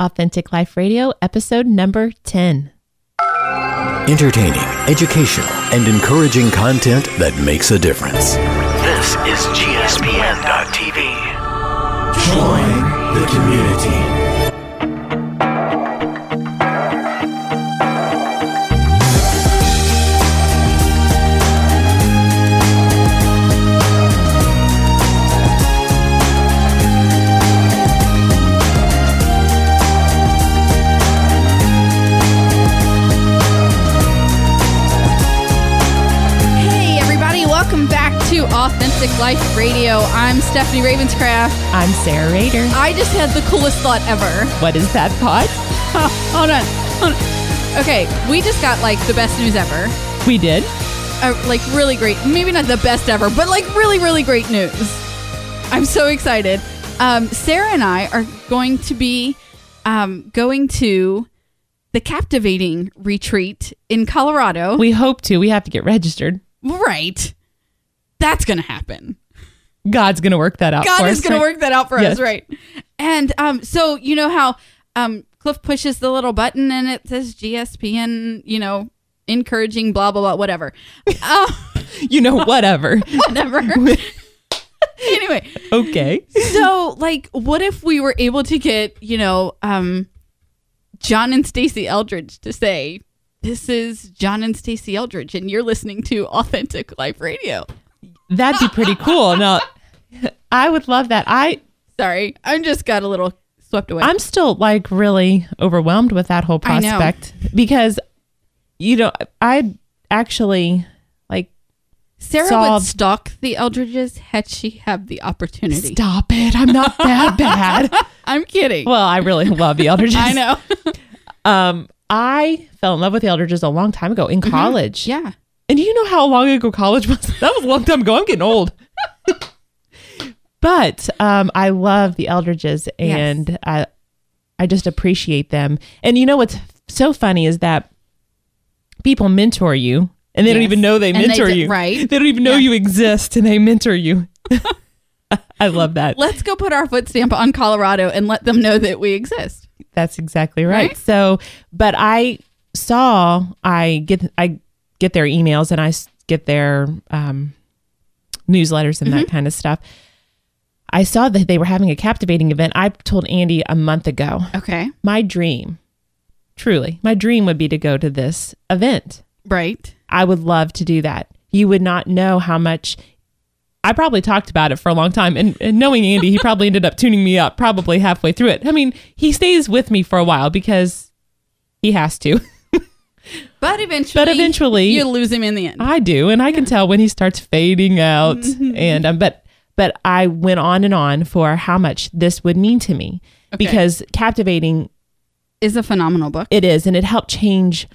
Authentic Life Radio, episode number 10. Entertaining, educational, and encouraging content that makes a difference. This is GSPN.TV. Join the community. Authentic Life Radio. I'm Stephanie Ravenscraft. I'm Sarah Rader. I just had the coolest thought ever. What is that pod? hold on. Hold on. Okay, we just got like the best news ever. We did. Uh, like really great. Maybe not the best ever, but like really, really great news. I'm so excited. Um, Sarah and I are going to be um, going to the captivating retreat in Colorado. We hope to. We have to get registered. right. That's going to happen. God's going to work that out God for is us, going right? to work that out for Yes. us, right? And um, so you know how um, Cliff pushes the little button and it says GSP and you know, encouraging, blah blah blah, whatever, uh, You know, whatever. whatever. anyway, okay. so like, what if we were able to get you know, um, John and Stasi Eldredge to say, "This is John and Stasi Eldredge, and you're listening to Authentic Life Radio." That'd be pretty cool. Now, I would love that. I Sorry, I just got a little swept away. I'm still like really overwhelmed with that whole prospect because you know I actually like Sarah would solved- stalk the Eldredges had she had the opportunity. stop it. I'm not that bad. I'm kidding. Well, I really love the Eldredges. I know. Um, I fell in love with the Eldredges a long time ago in college. yeah. And do you know how long ago college was? That was a long time ago. I'm getting old. but um, I love the Eldredges and I, I just appreciate them. And you know what's so funny is that people mentor you and they don't even know they they mentor do- you. right. They don't even know Yeah. you exist and they mentor you. I love that. Let's go put our foot stamp on Colorado and let them know that we exist. That's exactly right. Right? So, but I saw I get I get their emails and I get their um, newsletters and that Mm-hmm. kind of stuff. I saw that they were having a captivating event. I told Andy a month ago. Okay. My dream, truly, my dream would be to go to this event. Right. I would love to do that. You would not know how much. I probably talked about it for a long time, and, and knowing Andy, he probably ended up tuning me up probably halfway through it. I mean, he stays with me for a while because he has to. But eventually, But eventually- you lose him in the end. I do, and I can tell when he starts fading out. Mm-hmm. And um, but but I went on and on for how much this would mean to me Okay. because captivating Is a phenomenal book. it is, and it helped change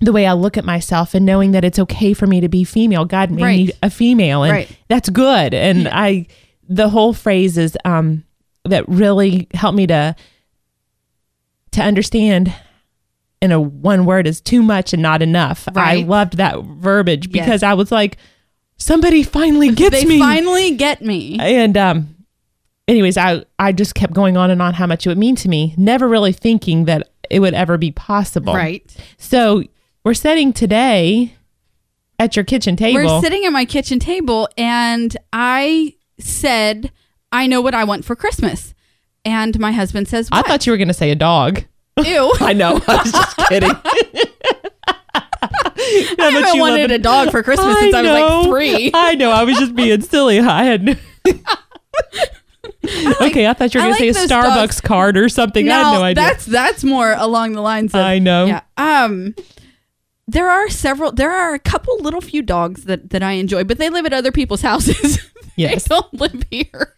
the way I look at myself and knowing that it's okay for me to be female. God made me a female, and Right. that's good. And I, the whole phrase is um, that really helped me to to understand. In a one word is too much and not enough. I loved that verbiage Yes. because I was like, somebody finally gets they me. finally get me. and um, anyways, I I just kept going on and on how much it would mean to me, never really thinking that it would ever be possible. Right. So we're sitting today at your kitchen table. We're sitting at my kitchen table, and I said, "I know what I want for Christmas." And my husband says, I thought you were going to say a dog. Ew. I know. I was just kidding. I haven't wanted a dog for Christmas since I was like three. I know. I was just being silly. I had. okay, I thought you were I going to say a Starbucks dogs. card or something. I had no idea. That's that's more along the lines of I know. Yeah. Um there are several there are a couple little few dogs that that I enjoy, but they live at other people's houses. Yes. they don't live here.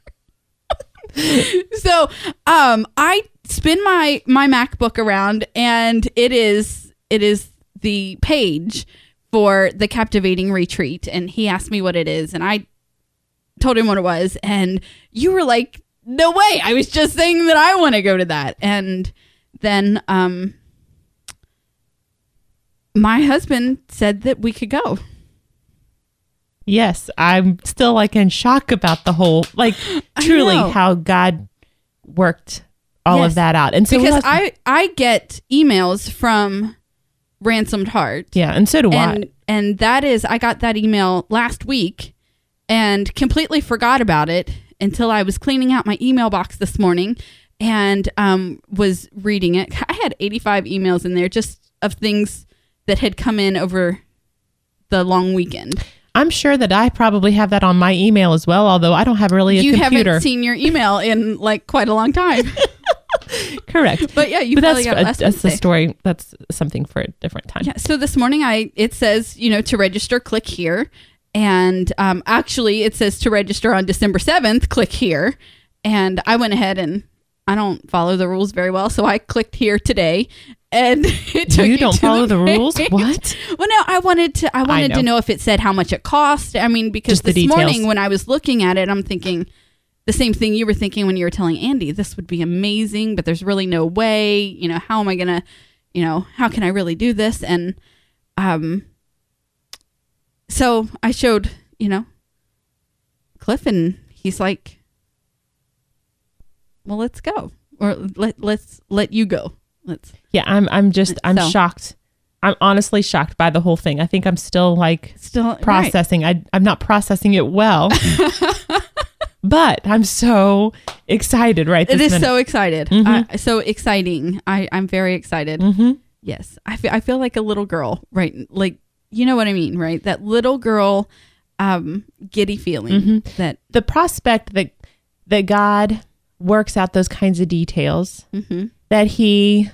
so um I spin my my MacBook around and it is it is the page for the captivating retreat. And he asked me what it is and I told him what it was. And you were like no way. I was just saying that i want to go to that. And then um my husband said that we could go. Yes, I'm still like in shock about the whole like truly how God worked all Yes. of that out. And so because I I get emails from Ransomed Heart. yeah, and so do and I. and that is I got that email last week and completely forgot about it until I was cleaning out my email box this morning and um, was reading it. I had 85 emails in there just of things that had come in over the long weekend. I'm sure that I probably have that on my email as well, although I don't have really a you computer. You haven't seen your email in like quite a long time. Correct. But yeah, you but that's got that's the Wednesday. story. That's something for a different time. Yeah. So this morning, I it says you know to register, click here, and um, actually it says to register on December seventh, click here, and I went ahead and I don't follow the rules very well, so I clicked here today, and it took You don't to follow the rules? What? Well, no, I wanted to. I wanted to know. know if it said how much it cost. I mean, because Just this morning when I was looking at it, I'm thinking the same thing you were thinking when you were telling Andy. This would be amazing, but there's really no way. You know, how am I gonna? You know, how can I really do this? And um, so I showed you know Cliff, and he's like, "Well, let's go, or let let's let you go. Let's." Yeah, I'm I'm just I'm So- shocked. I'm honestly shocked by the whole thing. I think I'm still like Still right. processing. I I'm not processing it well. but I'm so excited right It is minute. so excited. Mhm. I, so exciting. I, I'm very excited. Mhm. Yes. I feel, I feel like a little girl, right? Like, you know what I mean, right? That little girl um, giddy feeling Mm-hmm. that, the prospect that that God works out those kinds of details mhm. that he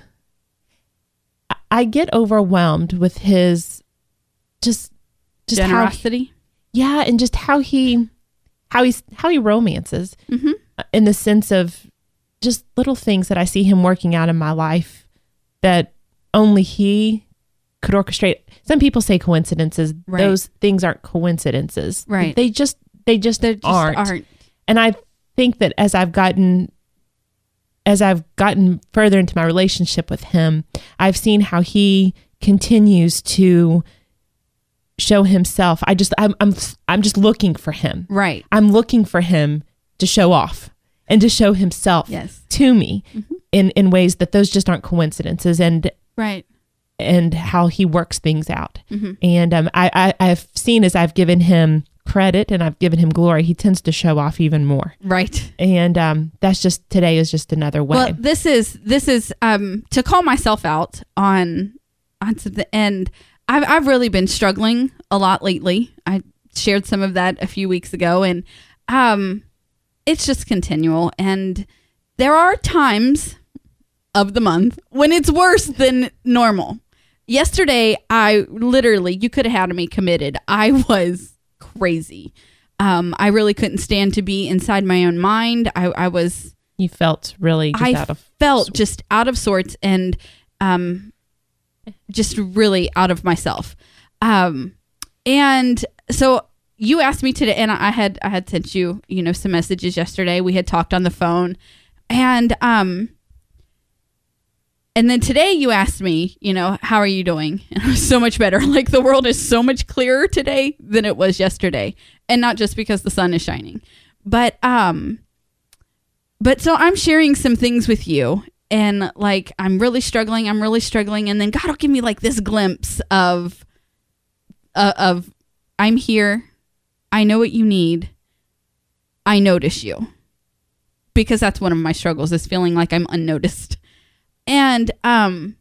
I- get overwhelmed with his just just how generosity. yeah and just how he how he's how he romances Mhm. uh, in the sense of just little things that I see him working out in my life that only he could orchestrate. Some people say coincidences. Right. Those things aren't coincidences. Right. They just they just, They just aren't. aren't. And I think that as I've gotten as I've gotten further into my relationship with him, I've seen how he continues to show himself. I just I'm I'm I'm just looking for him. Right. I'm looking for him to show off and to show himself Yes. to me in in ways that those just aren't coincidences and Right. and how he works things out. Mm-hmm. And um, I, I I've seen as I've given him credit and I've given him glory, he tends to show off even more. Right. And um, that's just today is just another way. Well, this is this is um to call myself out on on the and I've I've really been struggling a lot lately. I shared some of that a few weeks ago, and um, it's just continual. And there are times of the month when it's worse than normal. Yesterday, I literally you could have had me committed. I was crazy. Um, I really couldn't stand to be inside my own mind. I, I was you felt really just I out of felt just out of sorts and um, just really out of myself. Um, and so you asked me today, and I had I had sent you you know some messages yesterday. We had talked on the phone, and um, and then today you asked me, you know, how are you doing? And I was so much better. Like the world is so much clearer today than it was yesterday, and not just because the sun is shining, but um but so I'm sharing some things with you and like I'm really struggling, I'm really struggling and then God will give me like this glimpse of uh, of I'm here. I know what you need. I notice you. Because that's one of my struggles is feeling like I'm unnoticed. And um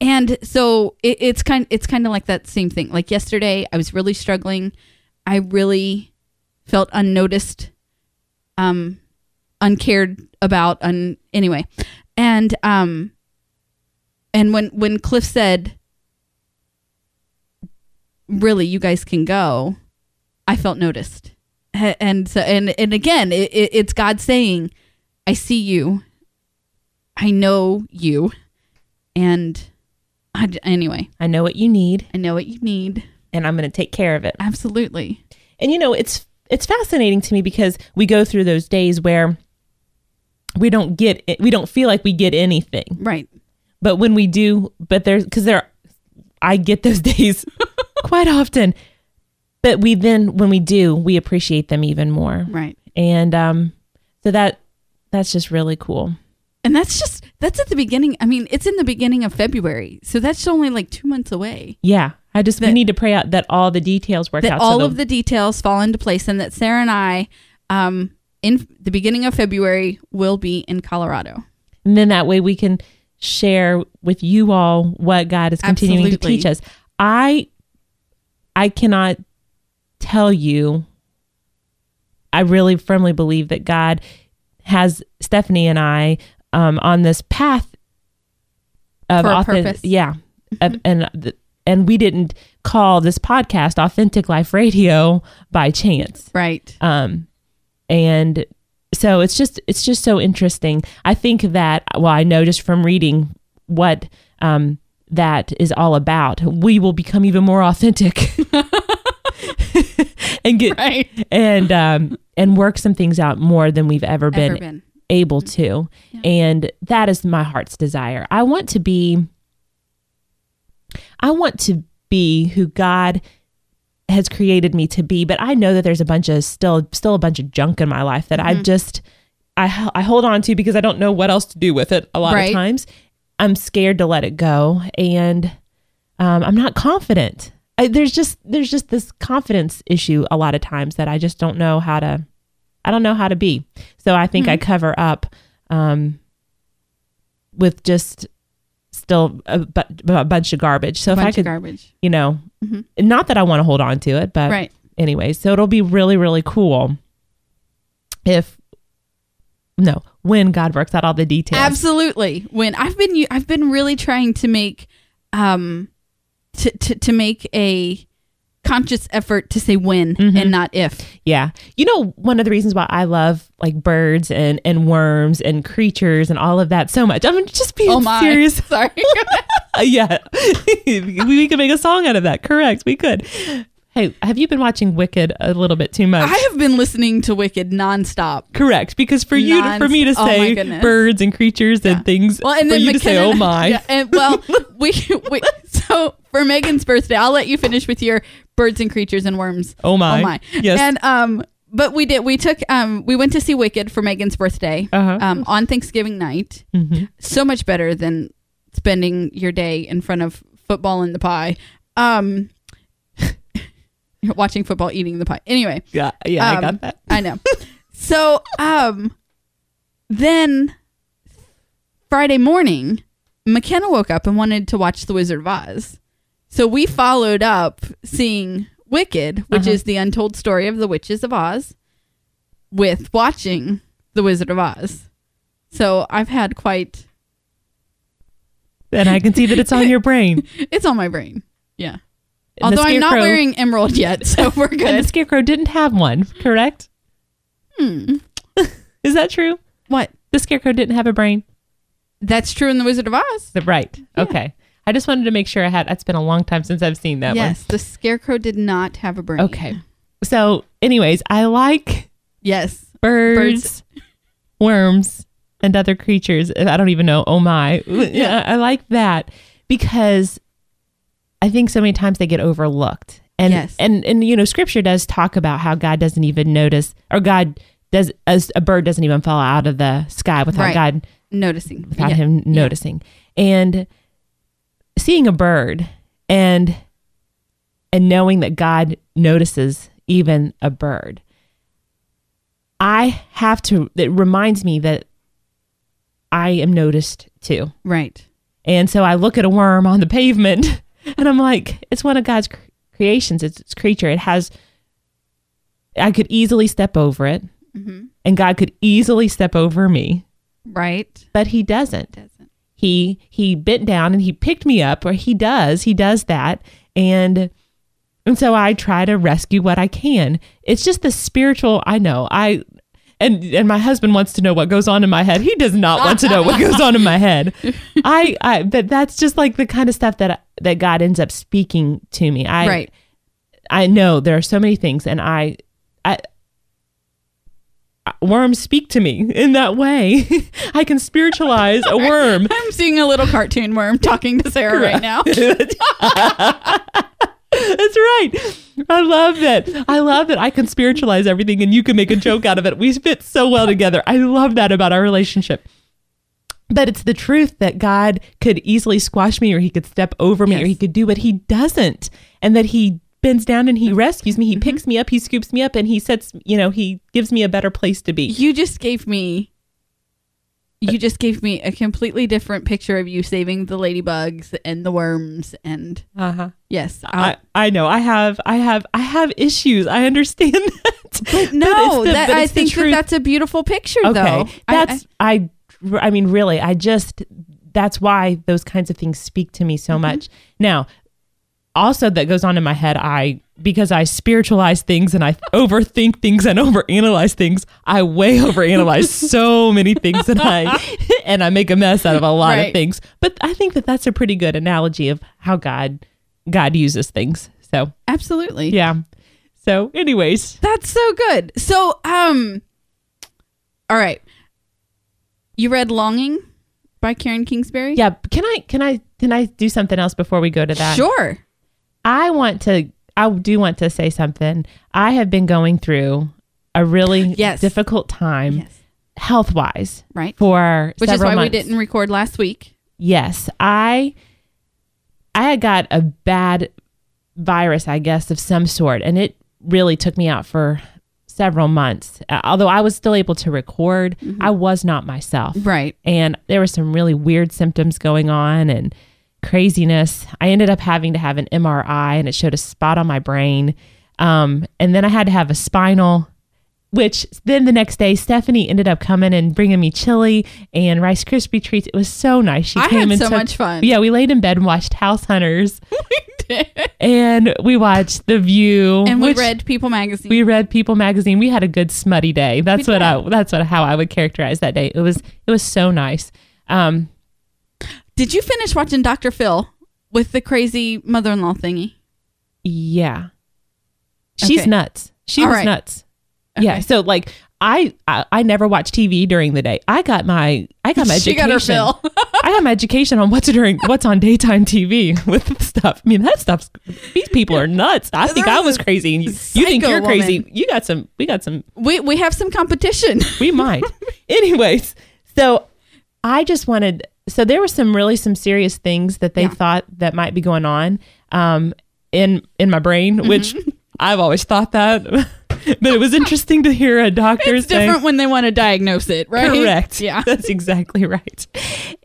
and so it, it's kind it's kind of like that same thing. Like yesterday I was really struggling. I really felt unnoticed um uncared about un anyway. And um and when when cliff said really you guys can go i felt noticed. And so and and again it, it, it's god saying i see you. I know you. And I, anyway. I know what you need. I know what you need. And I'm going to take care of it. absolutely. And you know, it's it's fascinating to me because we go through those days where we don't get it, we don't feel like we get anything. right But when we do, but there's cuz there I get those days quite often. But we then when we do, we appreciate them even more. right And um so that that's just really cool. And that's just that's at the beginning. I mean, it's in the beginning of February, so that's only like two months away. Yeah. I just we need to pray out that all the details work That out. all so of the details fall into place, and that Sarah and I, um, in the beginning of February, will be in Colorado. and then that way we can share with you all what God is continuing to teach us. I I cannot tell you I really firmly believe that God has Stephanie and I um, on this path of For a authen- purpose. Mm-hmm. yeah of- and and we didn't call this podcast authentic life radio by chance Right. um and so it's just it's just so interesting. I think that well i know just from reading what um that is all about we will become even more authentic and get Right. and um and work some things out more than we've ever been, Ever been. able to. And that is my heart's desire. I want to be i want to be who god has created me to be but i know that there's a bunch of still still a bunch of junk in my life that i've just I hold on to because i don't know what else to do with it a lot Right. of times. I'm scared to let it go and um, i'm not confident. I, there's just there's just this confidence issue a lot of times that i just don't know how to i don't know how to be. So i think i cover up um, with just still a, bu- a bunch of garbage. So if Bunch i could garbage. you know not that i want to hold on to it but Right. anyway so it'll be really really cool if no when god works out all the details Absolutely. When I've been I've been really trying to make um to to, to make a conscious effort to say when Mm-hmm. and not if. yeah. You know one of the reasons why i love like birds and and worms and creatures and all of that so much. I'm just being Oh my. serious. Sorry. Yeah. We, we could make a song out of that. Correct. We could. Hey have you been watching wicked a little bit too much? I have been listening to Wicked nonstop. correct. Because for you to, for me to oh say birds and creatures and things Well, and for then you to say oh my. Yeah, and well, we, we so for Megan's birthday, I'll let you finish with your birds and creatures and worms. Oh my. Oh my. Yes. And um but we did we took um we went to see Wicked for Megan's birthday Uh-huh. um on Thanksgiving night. Mhm. So much better than spending your day in front of football and the pie. Um watching football eating the pie. Anyway, yeah yeah i um, got that I know. so, um, then Friday morning, McKenna woke up and wanted to watch The Wizard of Oz. So we followed up seeing Wicked, which Uh-huh. is the untold story of the witches of Oz, with watching The Wizard of Oz. So I've had quite. and i can see that it's on your brain It's on my brain. Yeah. And Although I'm not wearing emerald yet, so we're and the scarecrow didn't have one correct Hmm. is that true What? the scarecrow didn't have a brain That's true in The Wizard of Oz. right okay i just wanted to make sure i had it's been a long time since i've seen that yes, the scarecrow did not have a brain. okay so anyways i like Yes. birds, worms, and other creatures. I don't even know. Oh my. Yeah. I like that because I think so many times they get overlooked. And, Yes. and, and, you know, scripture does talk about how God doesn't even notice or God does, as a bird doesn't even fall out of the sky without Right. God Noticing. without Yeah. him noticing. And seeing a bird and and knowing that God notices even a bird. I have to it reminds me that I am noticed too. Right. And so I look at a worm on the pavement and I'm like, it's one of God's cr- creations. It's, it's creature. It has, I could easily step over it mm-hmm. and God could easily step over me, Right. but he doesn't Doesn't. He he bent down and he picked me up or he does he does that. And and so i try to rescue what i can. It's just the spiritual i know i and and my husband wants to know what goes on in my head. He does not want to know what goes on in my head. I i but that's just like the kind of stuff that that god ends up speaking to me. I right. i know there are so many things and i i worms speak to me in that way i can spiritualize a worm I'm seeing a little cartoon worm talking to Sarah right now. That's right. I love that. I love that I can spiritualize everything and you can make a joke out of it. We fit so well together. I love that about our relationship. But it's the truth that God could easily squash me or he could step over me or he could do what he doesn't and that he bends down and he rescues me. He picks me up, he scoops me up and he sets, you know, he gives me a better place to be. You just gave me you just gave me a completely different picture of you saving the ladybugs and the worms and Uh-huh. yes. I, I'll- I know I have I have I have issues. I understand that. But no, it's the- that, but I think that that's a beautiful picture okay. though. That's I, I mean really I just that's why those kinds of things speak to me Mm-hmm. so much. Now, also that goes on in my head I because I spiritualize things and I overthink things and overanalyze things, I way overanalyze so many things and I and I make a mess out of a lot Right. of things. But I think that that's a pretty good analogy of how God God uses things. So, absolutely. yeah. So, anyways, That's so good. So, um, all right. You read Longing by Karen Kingsbury? yeah, can I can I can I do something else before we go to that? Sure. I want to I do want to say something. I have been going through a really Yes. difficult time Yes. health-wise Right. for Which is why months. we didn't record last week. Yes, I I had got a bad virus, I guess, of some sort, and it really took me out for several months. Uh, although I was still able to record, I was not myself. Right. And there were some really weird symptoms going on and craziness. I ended up having to have an MRI, and it showed a spot on my brain. Um, and then I had to have a spinal which then the next day Stephanie ended up coming and bringing me chili and Rice Krispie treats. It was so nice. She I came had and so took- much fun. Yeah, we laid in bed and watched House Hunters, and we watched The View, And we read People magazine. we read People magazine. We had a good smutty day. That's We what did. I. That's what how I would characterize that day. It was it was so nice. Um, Did you finish watching Dr. Phil with the crazy mother-in-law thingy? yeah, she's Okay. nuts. She All was right. nuts. Yeah. So like I, I I never watch TV during the day. I got my I got my She education. got her fill. I got my education on what's during what's on daytime TV with the stuff. I mean that stuff's these people are nuts. I think I was crazy, and you, you think you're crazy. You got some. We got some We we have some competition. we might. Anyways, so I just wanted so there were some really some serious things that they Yeah. thought that might be going on um in in my brain, Mm-hmm. which I've always thought that. but it was interesting to hear a doctor it's different when they want to diagnose it, right? correct. Yeah. That's exactly right.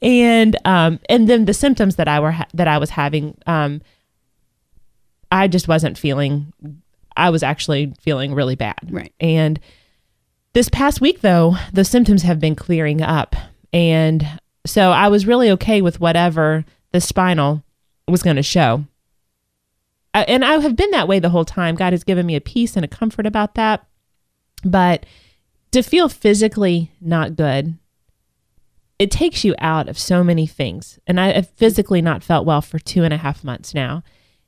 And um and then the symptoms that I were ha- that I was having um I just wasn't feeling I was actually feeling really bad. Right. And this past week though, the symptoms have been clearing up and so I was really okay with whatever the spinal was going to show. And I have been that way the whole time. God has given me a peace and a comfort about that. But to feel physically not good, it takes you out of so many things. And I have physically not felt well for two and a half months now.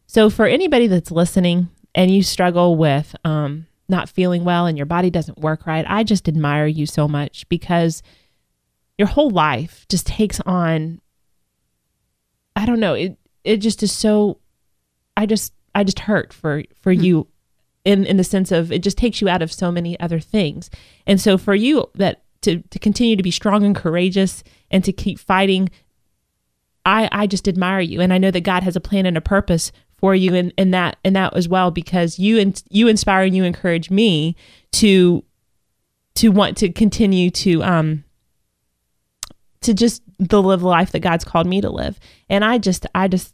So for anybody that's listening and you struggle with um, not feeling well and your body doesn't work right, I just admire you so much because your whole life just takes on. I don't know. It it just is so. I just I just hurt for for you in in the sense of it just takes you out of so many other things. And so for you that to to continue to be strong and courageous and to keep fighting I I just admire you and I know that God has a plan and a purpose for you and and that and that as well because you and you inspire and you encourage me to to want to continue to um to just the live life that God's called me to live. And I just I just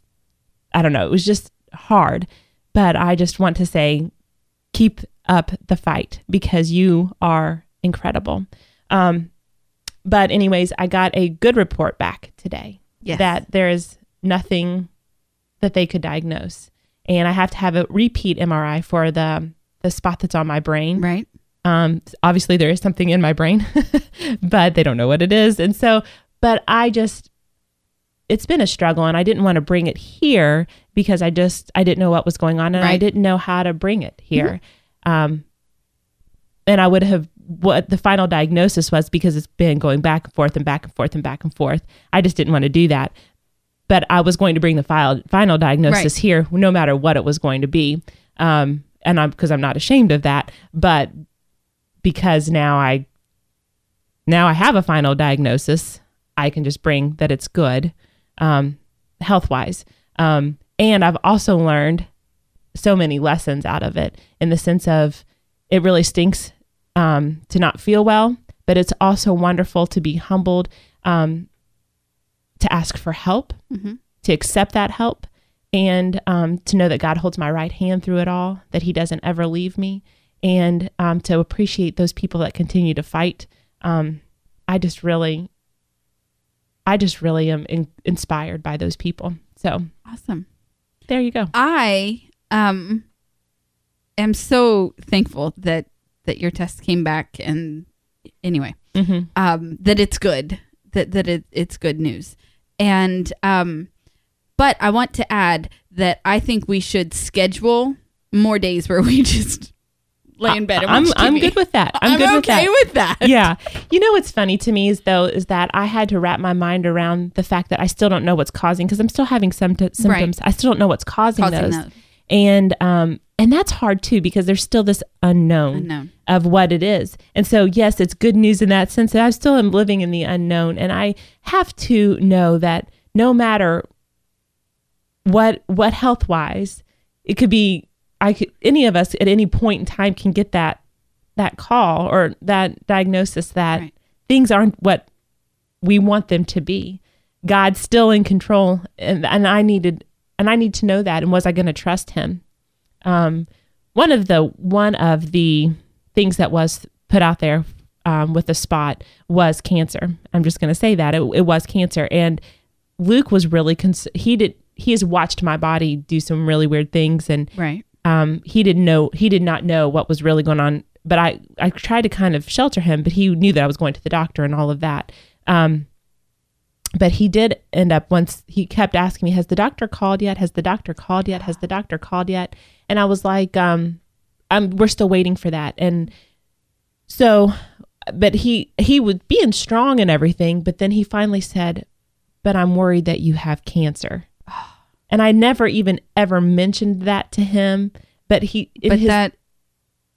I don't know, it was just hard, but I just want to say keep up the fight because you are incredible. Um, but anyways, I got a good report back today Yes. that there is nothing that they could diagnose, and I have to have a repeat MRI for the the spot that's on my brain. Right. Um, obviously, there is something in my brain, but they don't know what it is. And so, but I just, it's been a struggle, and I didn't want to bring it here because I just, I didn't know what was going on, and I didn't know how to bring it here. Um, and I would have what the final diagnosis was because it's been going back and forth and back and forth and back and forth. I just didn't want to do that. But I was going to bring the final final diagnosis Right. here, no matter what it was going to be. Um, and I'm because I'm not ashamed of that, but because now I now I have a final diagnosis, I can just bring that it's good, um, health wise. Um, and I've also learned so many lessons out of it in the sense of it really stinks um, to not feel well, but it's also wonderful to be humbled, um, to ask for help, to accept that help, and um, to know that God holds my right hand through it all, that He doesn't ever leave me, and um, to appreciate those people that continue to fight. Um, I just really, I just really am in- inspired by those people. So Awesome. there you go. I um am so thankful that that your test came back and anyway hmm um that it's good that that it, it's good news and um but I want to add that I think we should schedule more days where we just lay in bed and I'm watch I'm good with that. I'm, I'm good okay with with that. that. yeah. You know what's funny to me is though is that I had to wrap my mind around the fact that I still don't know what's causing because I'm still having some symptoms. I still don't know what's causing, Causing those. those. And um and that's hard too because there's still this unknown, Unknown. of what it is. And so yes, it's good news in that sense that I still am living in the unknown and I have to know that no matter what what health wise it could be i could any of us at any point in time can get that that call or that diagnosis that Right. things aren't what we want them to be god's still in control and, and i needed and i need to know that and was i going to trust him um one of the one of the things that was put out there um, with the spot was cancer i'm just going to say that it, it was cancer and luke was really cons- he did he has watched my body do some really weird things and Right. Um, he didn't know he did not know what was really going on but i i tried to kind of shelter him but he knew that i was going to the doctor and all of that. Um, but he did end up once he kept asking me has the doctor called yet? Has the doctor called yet? Has the doctor called yet? And i was like um I'm, we're still waiting for that. And so but he he was being strong and everything but then he finally said but i'm worried that you have cancer and i never even ever mentioned that to him but he in But his that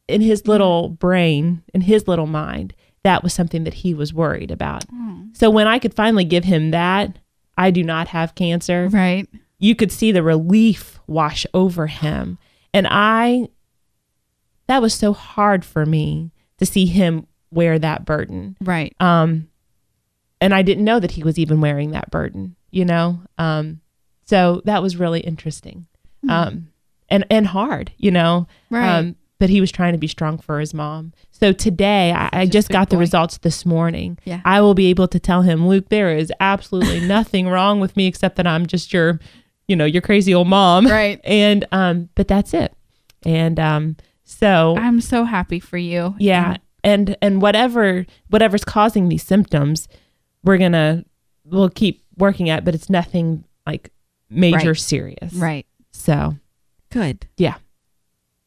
in his little brain in his little mind that was something that he was worried about. So when i could finally give him that i do not have cancer. Right. you could see the relief wash over him. And i that was so hard for me to see him wear that burden. Right. um and i didn't know that he was even wearing that burden you know? Um so that was really interesting um and and hard you know. Right. um but he was trying to be strong for his mom so today I just sweet got the boy. results this morning Yeah. i will be able to tell him luke there is absolutely nothing wrong with me except that i'm just your you know your crazy old mom Right. and um but that's it and um so I'm so happy for you. yeah and and whatever whatever's causing these symptoms we're gonna we'll keep working at but it's nothing like major Right. serious Right. so Good. yeah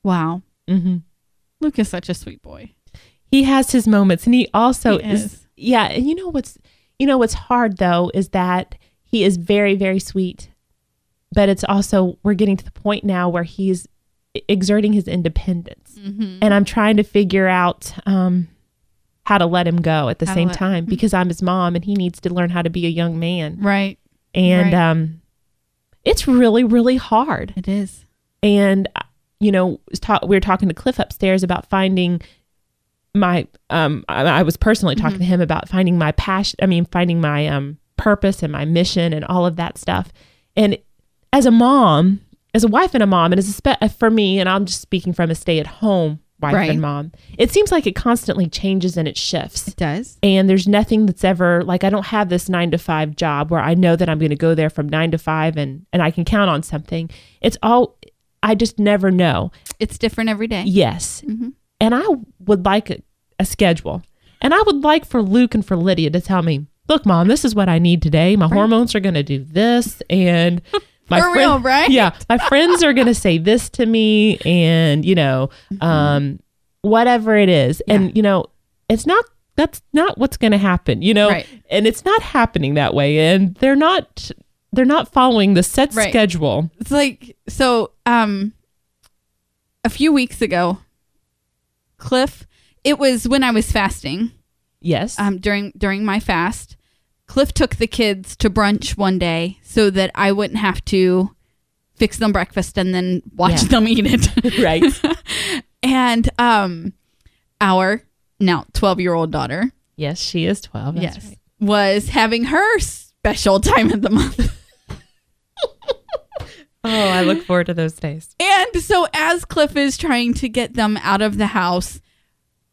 Wow. hmm Luke is such a sweet boy. he has his moments and he also He is. is. yeah and you know what's you know what's hard though is that he is very very sweet but it's also we're getting to the point now where he's exerting his independence Mm-hmm. and i'm trying to figure out um how to let him go at the How same time because i'm his mom and he needs to learn how to be a young man Right. and Right. um it's really really hard. It is. and uh, you know ta- we were talking to cliff upstairs about finding my um i, I was personally talking to him about finding my passion i mean finding my um purpose and my mission and all of that stuff. And as a mom as a wife and a mom and as a spe- for me and i'm just speaking from a stay-at-home wife Right. and mom it seems like it constantly changes and it shifts It does. and there's nothing that's ever like I don't have this 9 to 5 job where I know that I'm going to go there from 9 to 5 and and I can count on something. It's all I just never know. It's different every day. Yes. Mm-hmm. And I would like a, a schedule. And I would like for Luke and for Lydia to tell me, "Look, mom, this is what I need today. My hormones are going to do this and my For real, right? Yeah, my friends are going to say this to me and, you know, um whatever it is. Mm-hmm. Yeah. And you know, it's not that's not what's going to happen, you know? Right. And it's not happening that way and they're not they're not following the set Right. schedule. It's like so um a few weeks ago, Cliff, it was when I was fasting Yes. um, during during my fast. Cliff took the kids to brunch one day so that I wouldn't have to fix them breakfast and then watch Yeah. them eat it. right. and um, our now twelve year old daughter, yes, she is 12. That's yes, right. was having her special time of the month. Oh, I look forward to those days. And so as Cliff is trying to get them out of the house,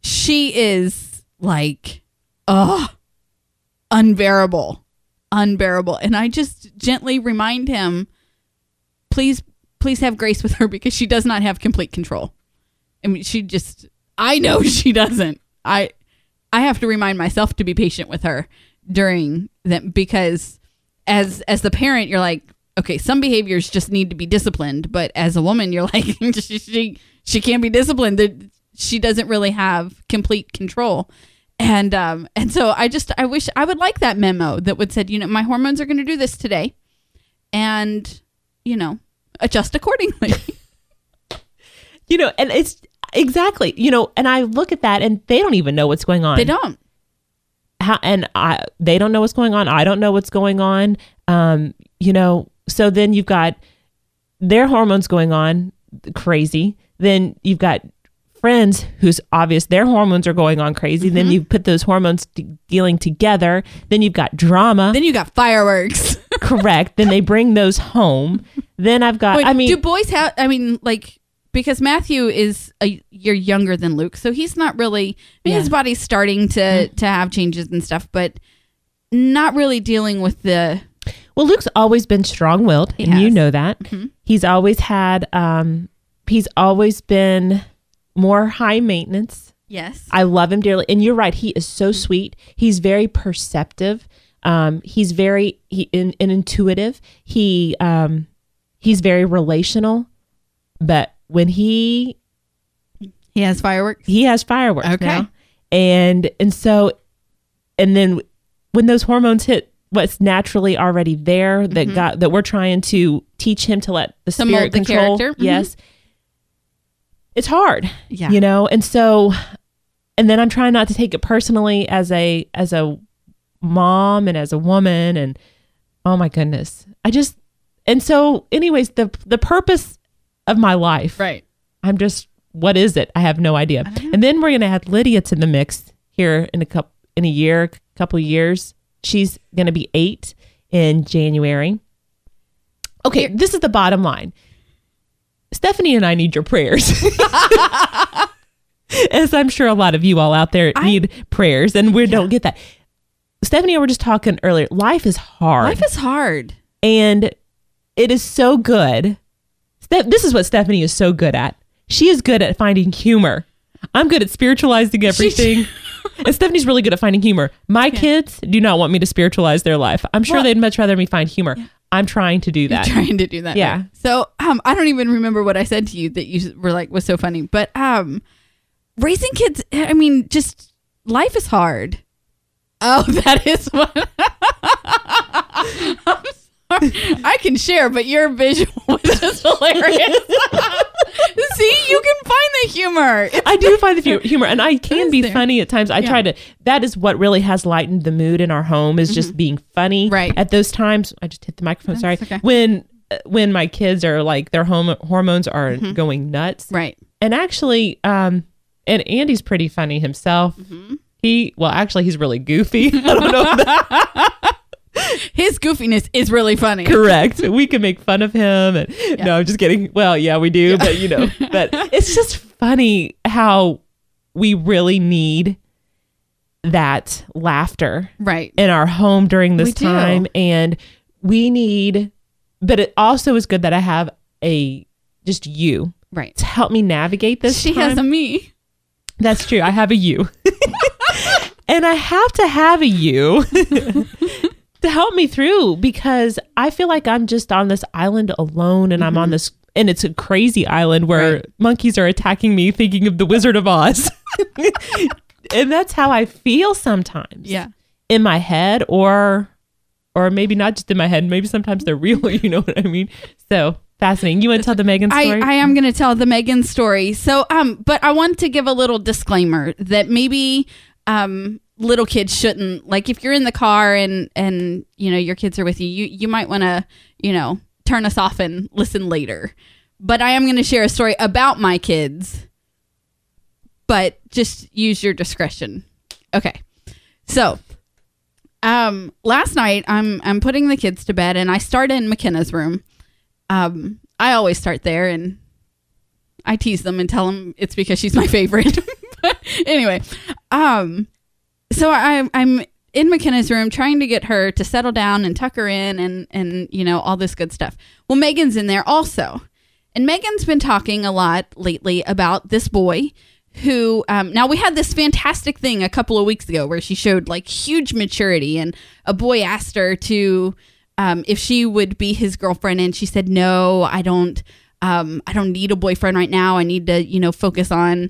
she is like, oh, unbearable. Unbearable. And I just gently remind him, please, please have grace with her because she does not have complete control. I mean, she just I know she doesn't. I I have to remind myself to be patient with her during that because as as the parent, you're like, okay, some behaviors just need to be disciplined, but as a woman, you're like, she she, she can't be disciplined. She doesn't really have complete control. And um and so I just I wish I would like that memo that would said, you know, my hormones are going to do this today, and you know, adjust accordingly. You know, and it's exactly, you know, and I look at that and they don't even know what's going on. they don't. how, and I they don't know what's going on. I don't know what's going on. Um, you know, so then you've got their hormones going on crazy. Then you've got friends who's obvious their hormones are going on crazy. Then Mm-hmm. you put those hormones t- dealing together. Then you've got drama. Then you got fireworks. correct. then they bring those home. Then I've got. Wait, I mean, do boys have? I mean, like because Matthew is a year younger than Luke, so he's not really. I mean, his body's starting to to have changes and stuff, but not really dealing with the. Well, Luke's always been strong willed, He and you know that. He's always had um he's always been more high maintenance. Yes. I love him dearly. And you're right, he is so sweet. He's very perceptive. Um he's very he in, and intuitive. He um he's very relational. But when he he has fireworks. he has fireworks Okay. now. And and so and then when those hormones hit what's naturally already there that got that we're trying to teach him to let the Mm-hmm. To spirit the control character. Mhm. yes it's hard Yeah. you know and so and then i'm trying not to take it personally as a as a mom and as a woman and oh my goodness i just and so anyways the the purpose of my life Right. I'm just, what is it? I have no idea. And then we're going to add Lydia to the mix here in a couple, in a year, couple years. She's going to be eight in January. Okay, this is the bottom line. Stephanie and I need your prayers. As I'm sure a lot of you all out there need prayers, and we don't get that. Stephanie and I were just talking earlier. Life is hard Life is hard. and it is so good. This is what Stephanie is so good at. She is good at finding humor. I'm good at spiritualizing everything. and Stephanie's really good at finding humor. My kids do not want me to spiritualize their life. I'm sure Well- they'd much rather me find humor. I'm trying to do that. trying to do that. Yeah. right. So um, I don't even remember what I said to you that you were like was so funny. But um, raising kids, I mean, just life is hard. Oh, that is what. I'm sorry. I can share, but your visual was just hilarious. See, you can find the humor. It's- I do find the fu- humor, and I can be there. funny at times. I Yeah. Mm-hmm. try to. That is what really has lightened the mood in our home is just being funny. Right. at those times. I just hit the microphone. sorry. okay. When uh, when my kids are like their home hormones are going nuts. Mm-hmm. right. And actually, um, and Andy's pretty funny himself. Mm-hmm. He well, actually, he's really goofy. I don't know. His goofiness is really funny. correct. We can make fun of him. And, No, I'm just kidding. Well, yeah, we do, but you know, but it's just funny how we really need that laughter Right. in our home during this We do. time, and we need. But it also is good that I have a just you Right. to help me navigate this. She time. has a me. That's true. I have a you. and I have to have a you to help me through because I feel like I'm just on this island alone and I'm on this and it's a crazy island where Mm-hmm. Right. monkeys are attacking me thinking of the Wizard of Oz. and that's how I feel sometimes. Yeah. In my head or or maybe not just in my head, maybe sometimes they're real, you know what I mean? So Fascinating. You want to tell the Megan I, story? I am going to tell the Megan story. So, um, but I want to give a little disclaimer that maybe, um, little kids shouldn't like if you're in the car and and you know your kids are with you, you you might want to you know turn us off and listen later. But I am going to share a story about my kids. But just use your discretion. Okay. So, um, last night I'm I'm putting the kids to bed and I start in McKenna's room. Um, I always start there and I tease them and tell them it's because she's my favorite. Anyway, um, so I, I'm in McKenna's room trying to get her to settle down and tuck her in and and you know all this good stuff. Well, Megan's in there also, and Megan's been talking a lot lately about this boy who um, now we had this fantastic thing a couple of weeks ago where she showed like huge maturity and a boy asked her to um, if she would be his girlfriend and she said no i don't um, i don't need a boyfriend right now. I need to you know focus on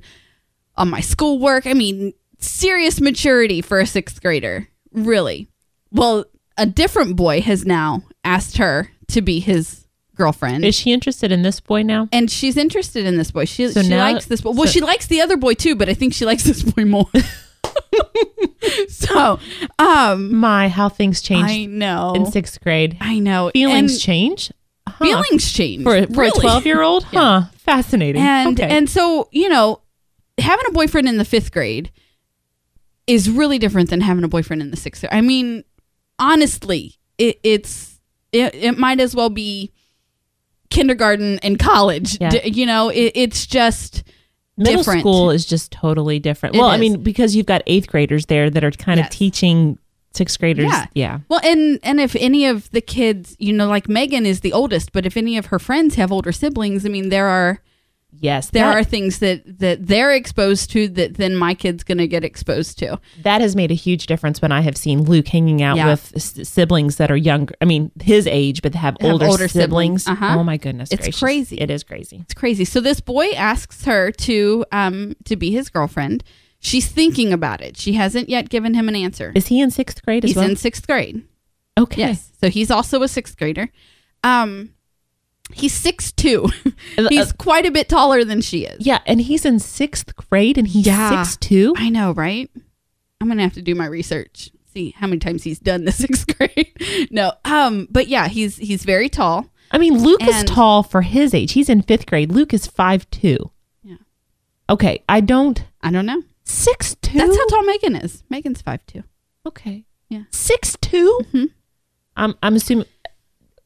on my schoolwork. I mean serious maturity for a sixth grader really well a different boy has now asked her to be his girlfriend Is she interested in this boy now? and she's interested in this boy. She, So she now- likes this boy. Well, so- she likes the other boy too, but I think she likes this boy more. so, um, My, how things change. I know, in sixth grade. I know, Feelings And change? Huh. feelings change for, for really. a 12 year old? Huh. Fascinating. and okay. and so you know, having a boyfriend in the fifth grade is really different than having a boyfriend in the sixth. I mean, honestly, it, it's it, it might as well be kindergarten and college. Yeah. D- you know, it, it's just Middle different. school is just totally different. It well, I mean, because you've got eighth graders there that are kind Yes. of teaching sixth graders. Yeah. yeah. Well, and and if any of the kids, you know, like Megan is the oldest, but if any of her friends have older siblings, I mean, there are Yes. there that, are things that that they're exposed to that then my kid's going to get exposed to. that has made a huge difference when I have seen Luke hanging out Yeah. with s- siblings that are younger. I mean, his age, but have, Have older, older siblings. siblings. Uh-huh. Oh my goodness. It's gracious. crazy. It is crazy. It's crazy. So this boy asks her to um to be his girlfriend. She's thinking about it. She hasn't yet given him an answer. Is he in sixth grade as He's well? in sixth grade. okay. Yes. So he's also a sixth grader. Um, he's six two. he's quite a bit taller than she is. Yeah, and he's in sixth grade and he's Yeah. six two. I know, right? I'm gonna have to do my research, see how many times he's done the sixth grade. no, um, but yeah, he's he's very tall. I mean, Luke is tall for his age. He's in fifth grade. Luke is five two. Yeah. Okay, I don't I don't know. six two. That's how tall Megan is. Megan's five two. Okay. Yeah. Six 2 Mhm. I'm I'm assuming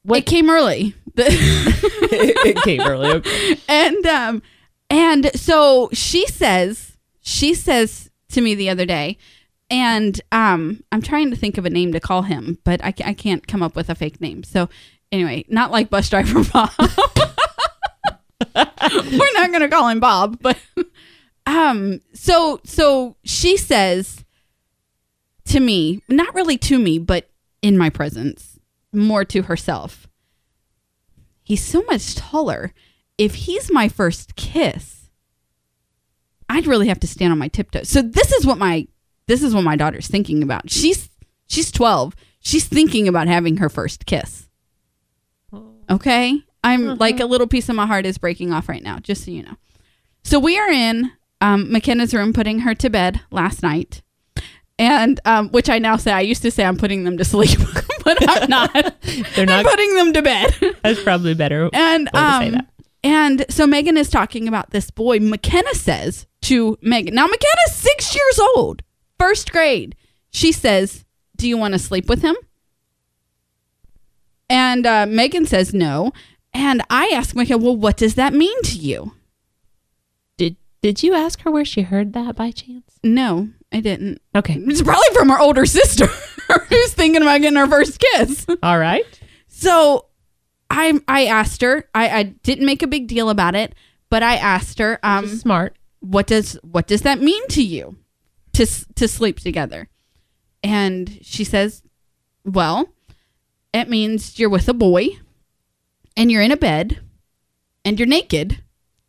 What- It came early, it came early. Okay. and um, and so she says she says to me the other day, and um, I'm trying to think of a name to call him, but I, I can't come up with a fake name. So anyway, not like bus driver Bob. We're not gonna call him Bob, but um, so so she says to me, not really to me, but in my presence, more to herself. He's so much taller. If he's my first kiss, I'd really have to stand on my tiptoes. So this is what my this is what my daughter's thinking about. She's she's 12. She's thinking about having her first kiss. Okay? I'm like a little piece of my heart is breaking off right now, just so you know. So we are in um, McKenna's room putting her to bed last night. And um, which I now say I used to say I'm putting them to sleep, but I'm not. They're I'm not. putting them to bed. That's probably better. And way to say um, that. and so Megan is talking about this boy. McKenna says to Megan, now McKenna's six years old, first grade. She says, "Do you want to sleep with him?" And uh, Megan says no. And I ask Megan, "Well, what does that mean to you?" Did you ask her where she heard that by chance? No, I didn't. Okay. It's probably from her older sister who's thinking about getting her first kiss. All right. So I I asked her. I, I didn't make a big deal about it, but I asked her. Um, Smart. what does what does that mean to you to to sleep together and she says well it means you're with a boy and you're in a bed and you're naked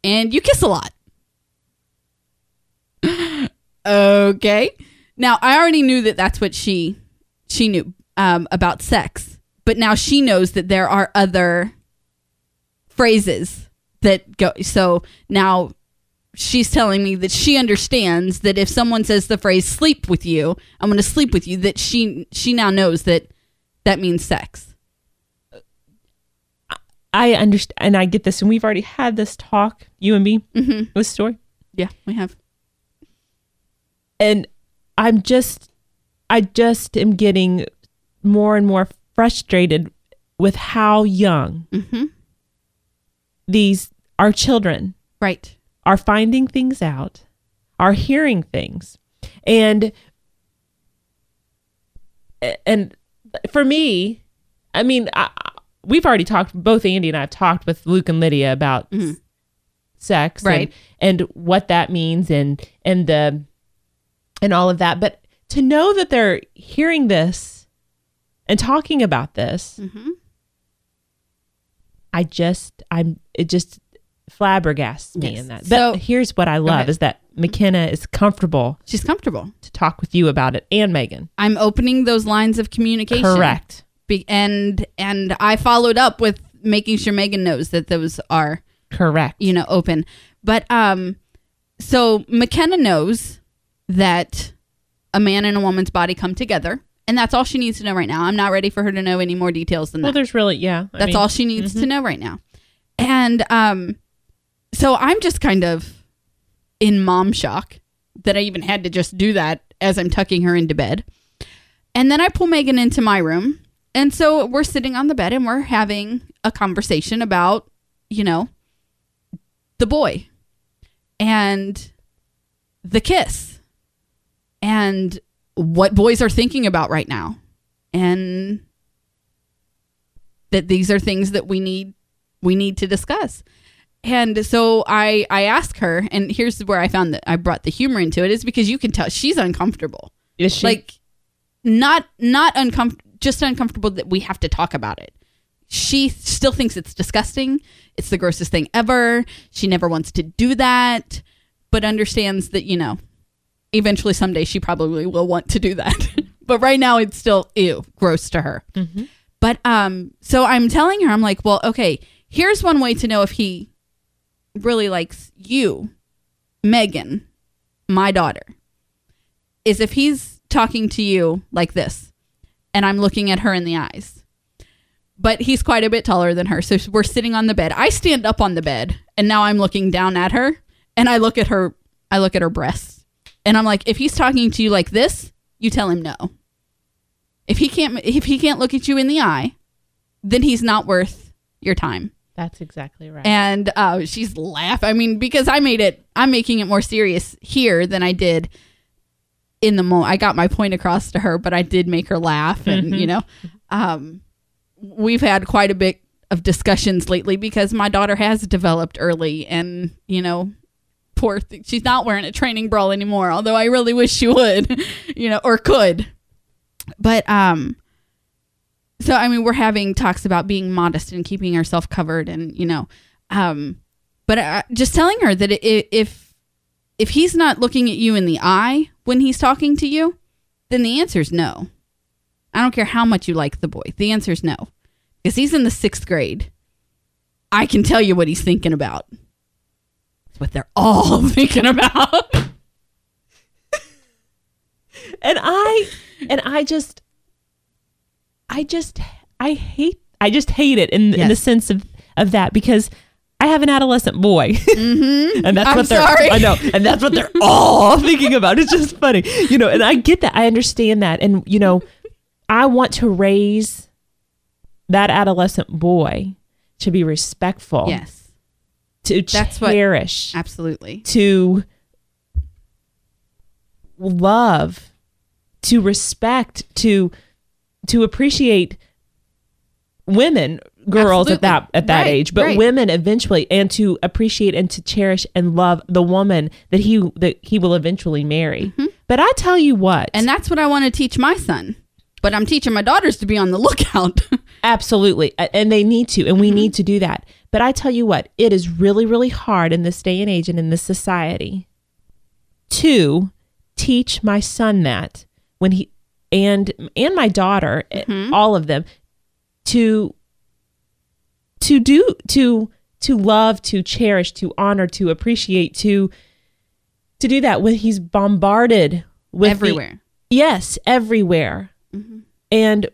and you kiss a lot okay now i already knew that that's what she she knew um, about sex but now she knows that there are other phrases that go. So now she's telling me that she understands that if someone says the phrase "sleep with you," I'm going to sleep with you. That she she now knows that that means sex. I understand, and I get this, and we've already had this talk, you and me, Mm-hmm. this story, Yeah, we have. And I'm just, I just am getting more and more frustrated with how young Mm-hmm. these our children Right. are finding things out, are hearing things, and and for me, I mean, I, we've already talked. Both Andy and I have talked with Luke and Lydia about s- sex, and- Right. and, what that means, and and the and all of that. But to know that they're hearing this and talking about this, Mm-hmm. I just I'm it just flabbergasts me Yes. in that. So- but here's what I love is that McKenna is comfortable She's comfortable. to talk with you about it and Megan. I'm opening those lines of communication. Correct. Be- and and I followed up with making sure Megan knows that those are Correct. you know open. But um, so McKenna knows that a man and a woman's body come together, and that's all she needs to know right now. I'm not ready for her to know any more details than Well, that. Well, there's really yeah. I That's mean, all she needs to know right now. And um, so I'm just kind of in mom shock that I even had to just do that as I'm tucking her into bed. And then I pull Megan into my room. And so we're sitting on the bed and we're having a conversation about, you know, the boy and the kiss and what boys are thinking about right now. And that these are things that we need we need to discuss. And so I I ask her, and here's where I found that I brought the humor into it is because you can tell she's uncomfortable, Is she like not not uncomfortable, just uncomfortable that we have to talk about it. She still thinks it's disgusting. It's the grossest thing ever. She never wants to do that, but understands that you know, eventually someday she probably will want to do that. but right now it's still ew, gross to her. But um, so I'm telling her, I'm like, well, okay, here's one way to know if he really likes you, Megan, my daughter, is if he's talking to you like this, and I'm looking at her in the eyes. But he's quite a bit taller than her, so we're sitting on the bed. I stand up on the bed, and now I'm looking down at her, and I look at her. I look at her breasts, and I'm like, if he's talking to you like this, you tell him no. If he can't if he can't look at you in the eye, then he's not worth your time. That's exactly right. And uh, she's laugh. I mean, because I made it, I'm making it more serious here than I did in the moment. I got my point across to her, but I did make her laugh, and you know, um, we've had quite a bit of discussions lately because my daughter has developed early, and you know, poor, thing. she's not wearing a training bra anymore. Although I really wish she would, you know, or could. But um, so I mean, we're having talks about being modest and keeping herself covered, and you know, um, but uh, just telling her that i if if he's not looking at you in the eye when he's talking to you, then the answer is no. I don't care how much you like the boy. The answer is no, because he's in the sixth grade. I can tell you what he's thinking about. It's what they're all thinking about. and I and I just I just I hate I just hate it in in the sense of of that because I have an adolescent boy, and that's Mm-hmm. I'm what they're. sorry. I know, and that's what they're all thinking about. It's just funny, you know. And I get that. I understand that, and you know, I want to raise that adolescent boy to be respectful, yes, to That's what- cherish, absolutely. to love to respect to to appreciate women girls at that at that Right, age but right. women eventually and to appreciate and to cherish and love the woman that he that he will eventually marry but i tell you what Mm-hmm. And that's what I want to teach my son. But I'm teaching my daughters to be on the lookout. Absolutely. And they need to, and we need to do that. But I tell you what, it is really, really hard in this day and age and in this society to teach my son that when he and and my daughter, eh, all of them, to to do to to love, to cherish, to honor, to appreciate, to to do that when he's bombarded with the- Everywhere. yes, everywhere. And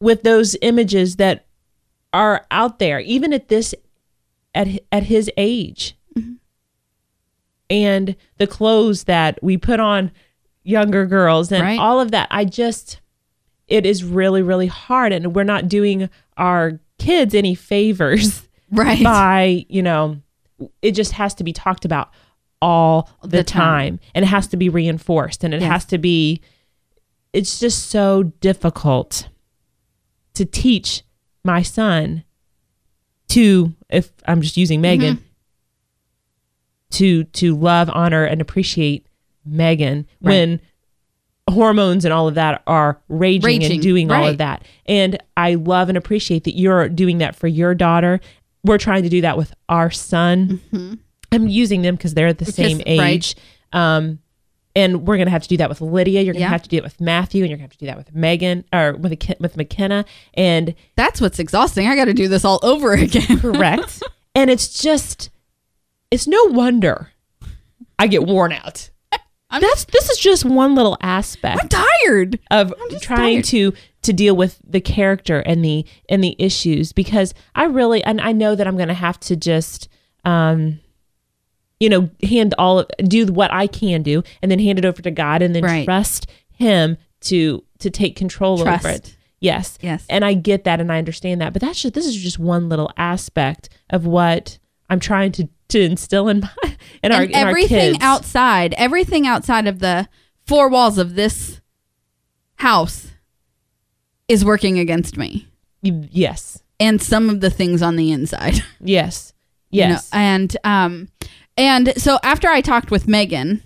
with those images that are out there, even at this at at his age, and the clothes that we put on younger girls and Right. all of that, I just it is really really hard, and we're not doing our kids any favors right. by you know it just has to be talked about all the, The time. time. and it has to be reinforced and it Yes. has to be it's just so difficult to teach my son to if i'm just using megan Mm-hmm. to to love honor and appreciate megan when hormones and all of that are raging, Raging, and doing all of that. And i love and appreciate that you're doing that for your daughter. We're trying to do that with our son. I'm using them because they're the Because- same Mm-hmm. right. age. Um and we're gonna have to do that with Lydia. You're gonna Yeah. have to do it with Matthew, and you're gonna have to do that with Megan or with a, with McKenna. And That's what's exhausting. I got to do this all over again. correct. and it's just, it's no wonder I get worn out. I'm That's this is just one little aspect I'm tired. of just trying tired. to to deal with the character and the and the issues because I really and I know that I'm going to have to just um you know hand all of do what I can do and then hand it over to God and then Right. trust him to to take control over it. Yes. Yes. And I get that and I understand that, but that's just this is just one little aspect of what I'm trying to to instill in my in our and in everything outside, everything outside of the four walls of this house is working against me. Yes. And some of the things on the inside. Yes. you know, Yes. and um and so after I talked with Megan,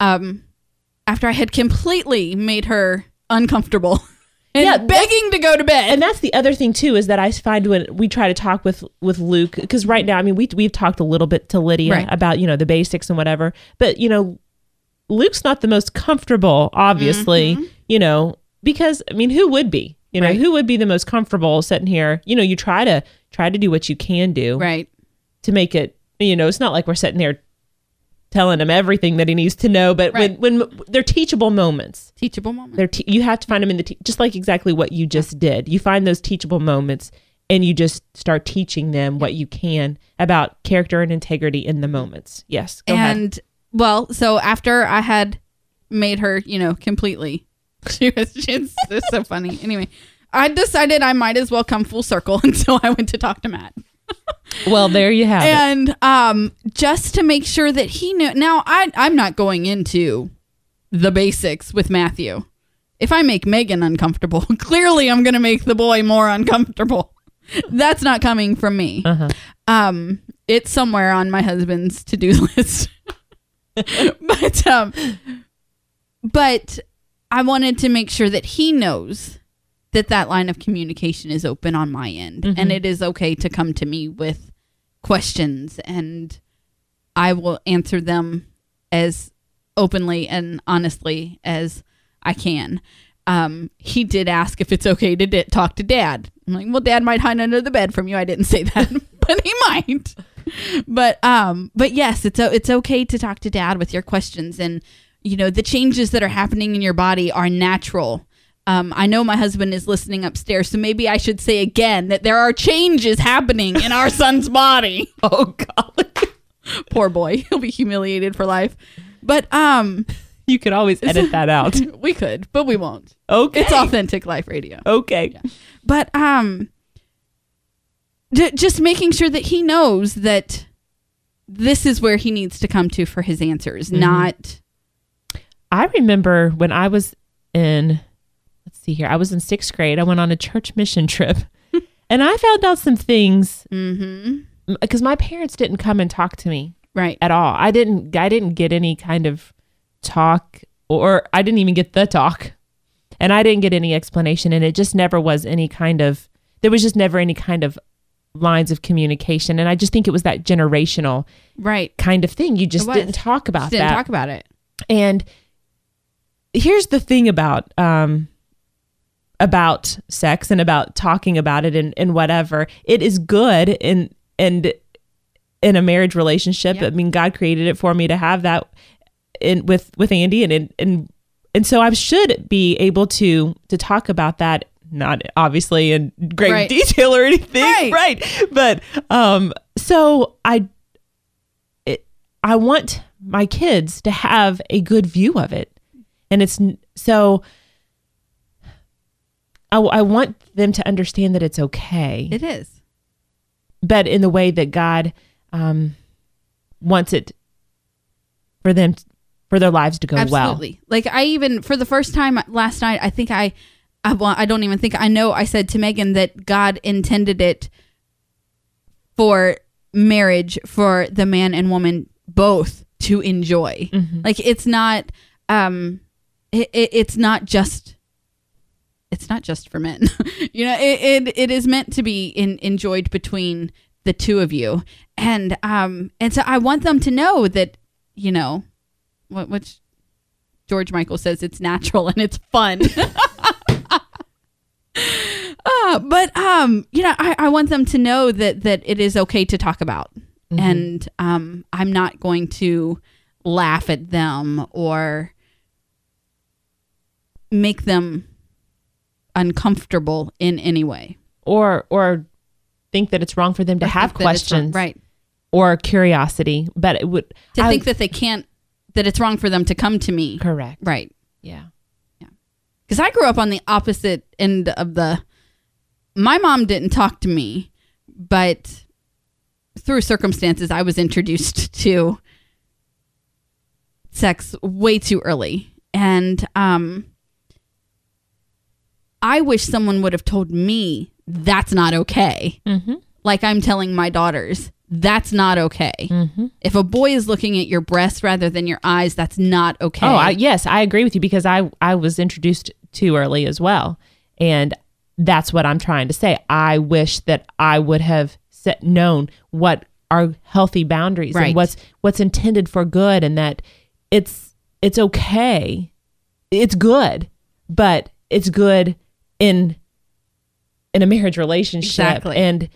um after I had completely made her uncomfortable and Yeah, begging to go to bed. and that's the other thing too is that I find when we try to talk with with Luke because right now I mean we we've talked a little bit to Lydia Right. about you know the basics and whatever but you know Luke's not the most comfortable obviously you know because I mean who would be you know Mm-hmm. Right. who would be the most comfortable sitting here you know you try to try to do what you can do right. to make it you know it's not like we're sitting there telling him everything that he needs to know but Right. when when they're teachable moments Teachable moment. they're te- you have to find them in the te- just like exactly what you just did. You find those teachable moments and you just start teaching them what you can about character and integrity in the moments. Yes, go ahead. and well, so after I had made her, you know, completely, she was she's, so funny. Anyway, I decided I might as well come full circle, and so I went to talk to Matt, Well, there you have it. and um, just to make sure that he knew. Now, I I'm not going into the basics with Matthew. If I make Megan uncomfortable, clearly I'm going to make the boy more uncomfortable. That's not coming from me. Uh-huh. Um, it's somewhere on my husband's to-do list. but um, but I wanted to make sure that he knows that that line of communication is open on my end, and it is okay to come to me with questions, and I will answer them as openly and honestly as I can. Um, he did ask if it's okay to di- talk to dad. I'm like, well, dad might hide under the bed from you. I didn't say that, but he might. But um, but yes, it's o- it's okay to talk to dad with your questions, and you know the changes that are happening in your body are natural. Um, I know my husband is listening upstairs, so maybe I should say again that there are changes happening in our son's body. oh God, Poor boy, he'll be humiliated for life. But um, you could always edit that out. we could, but we won't. Okay, It's authentic life radio. okay. But um, j- just making sure that he knows that this is where he needs to come to for his answers, not I remember when I was in, see here, I was in sixth grade. I went on a church mission trip, and I found out some things because my parents didn't come and talk to me right. at all. I didn't I didn't get any kind of talk or I didn't even get the talk. And I didn't get any explanation and it just never was any kind of there was just never any kind of lines of communication and I just think it was that generational Right. kind of thing. You just didn't talk about Just didn't that. talk about it. And here's the thing about um about sex and about talking about it and, and whatever. It is good in and in a marriage relationship. Yeah. I mean, God created it for me to have that in with with Andy, and and and, and so I should be able to to talk about that. Not obviously in great Right. detail or anything, Right. right? But um, so I it, I want my kids to have a good view of it, and it's so. I, I want them to understand that it's okay It is. but in the way that God um, wants it for them for their lives to go well. Absolutely. Like I even for the first time last night, I think I, I, well, I don't even think I know. I said to Megan that God intended it for marriage for the man and woman both to enjoy. Like it's not, um, it, it, it's not just. It's not just for men, you know. It, it it is meant to be in, enjoyed between the two of you, and um and so I want them to know that you know what which George Michael says it's natural and it's fun. uh, but um, you know, I, I want them to know that that it is okay to talk about, and um, I'm not going to laugh at them or make them uncomfortable in any way. Or or think that it's wrong for them to Or have it's wrong- questions right? or curiosity, but it would To I- think that they can't, that it's wrong for them to come to me, correct. right? Yeah yeah. because I grew up on the opposite end of the. My mom didn't talk to me, but through circumstances, I was introduced to sex way too early, and um, I wish someone would have told me that's not okay. Mm-hmm. Like I'm telling my daughters, that's not okay. Mm-hmm. If a boy is looking at your breasts rather than your eyes, that's not okay. Oh, I, yes, I agree with you because I I was introduced too early as well, and that's what I'm trying to say. I wish that I would have set, known what are healthy boundaries Right. and what's what's intended for good, and that it's it's okay, it's good, but it's good in in a marriage relationship Exactly. and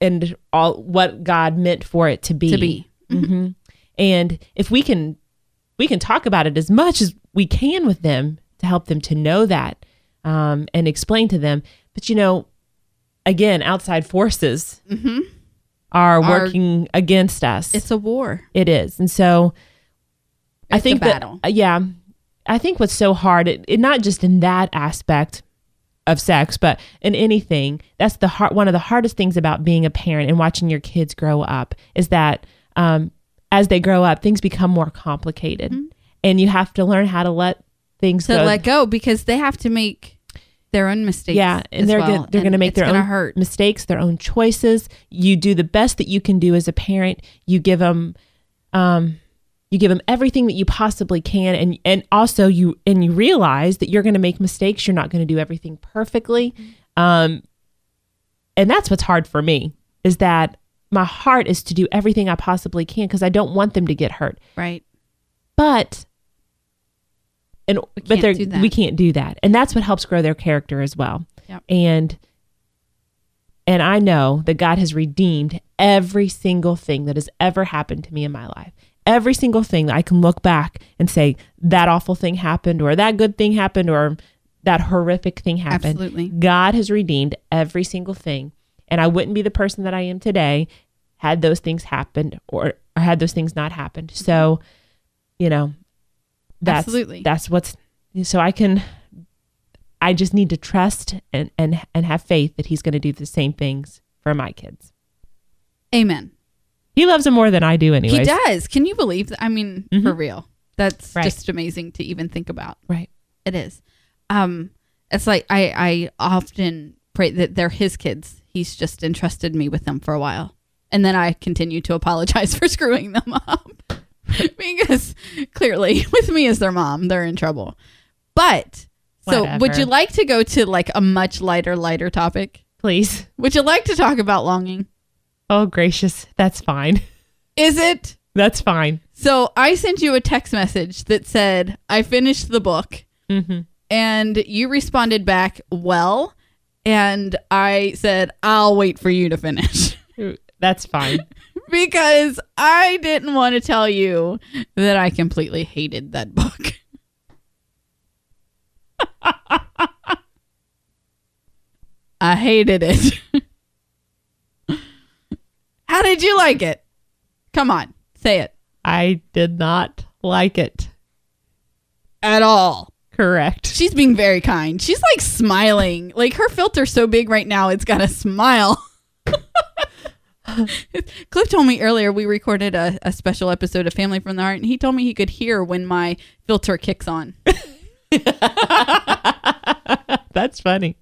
and all what God meant for it to be to be. hmm And if we can, we can talk about it as much as we can with them to help them to know that um, and explain to them. But you know, again, outside forces mm-hmm. are working against us. It's a war. it is, and so I It's a think that yeah, I think what's so hard, it, it not just in that aspect of sex, but in anything. That's the hard, one of the hardest things about being a parent and watching your kids grow up is that um, as they grow up, things become more complicated, and you have to learn how to let things Mm-hmm. to go. let go because they have to make their own mistakes. yeah, and they're well, gonna, they're going to make their own hurt. mistakes, their own choices. You do the best that you can do as a parent. You give them, um, you give them everything that you possibly can, and and also you and you realize that you're going to make mistakes. You're not going to do everything perfectly, um, and that's what's hard for me is that my heart is to do everything I possibly can because I don't want them to get hurt, Right. but. And but they're we can't do that, and that's what helps grow their character as well. Yep. And and I know that God has redeemed every single thing that has ever happened to me in my life. Every single thing that I can look back and say that awful thing happened or that good thing happened or that horrific thing happened. Absolutely. God has redeemed every single thing. And I wouldn't be the person that I am today had those things happened or, or had those things not happened. Mm-hmm. So, you know, that's Absolutely. that's what's so I can I just need to trust and and and have faith that he's going to do the same things for my kids. Amen. He loves them more than I do anyways. He does. Can you believe that? I mean, for Mhm. real. That's Right. just amazing to even think about. Right. It is. Um, it's like I, I often pray that they're his kids. He's just entrusted me with them for a while. And then I continue to apologize for screwing them up. because clearly with me as their mom, they're in trouble. But so would you like to go to like a much lighter, lighter topic? Please. Would you like to talk about longing? Oh gracious, that's fine. Is it? That's fine. So I sent you a text message that said, I finished the book. hmm And you responded back, well. And I said, I'll wait for you to finish. That's fine. because I didn't want to tell you that I completely hated that book. I hated it. How did you like it? Come on, say it. I did not like it. At all. Correct. She's being very kind. She's like smiling. Like her filter's so big right now, it's got a smile. Cliff told me earlier we recorded a, a special episode of Family from the Heart, and he told me he could hear when my filter kicks on. That's funny.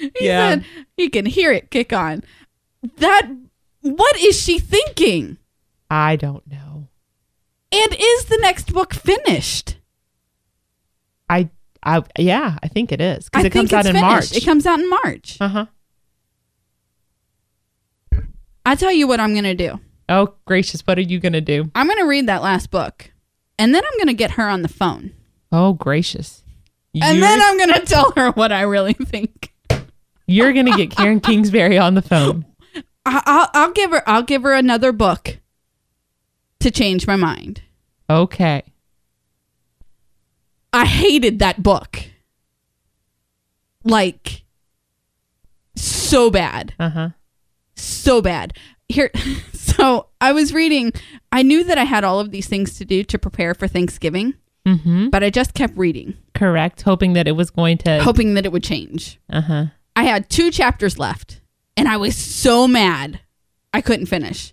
He Yeah. said he can hear it kick on. That what is she thinking? I don't know. And is the next book finished? I I yeah, I think it is because it comes out in finished. March. It comes out in March. uh huh. I tell you what I'm gonna do. Oh gracious, what are you gonna do? I'm gonna read that last book, and then I'm gonna get her on the phone. Oh gracious. And you're, then I'm going to tell her what I really think. you're gonna get Karen Kingsbury on the phone. I- I'll, I'll give her. I'll give her another book to change my mind. Okay. I hated that book, like so bad, Uh huh. so bad. Here, so I was reading. I knew that I had all of these things to do to prepare for Thanksgiving, Mm-hmm. but I just kept reading, Correct. Hoping that it was going to. hoping that it would change. Uh huh. I had two chapters left, and I was so mad I couldn't finish.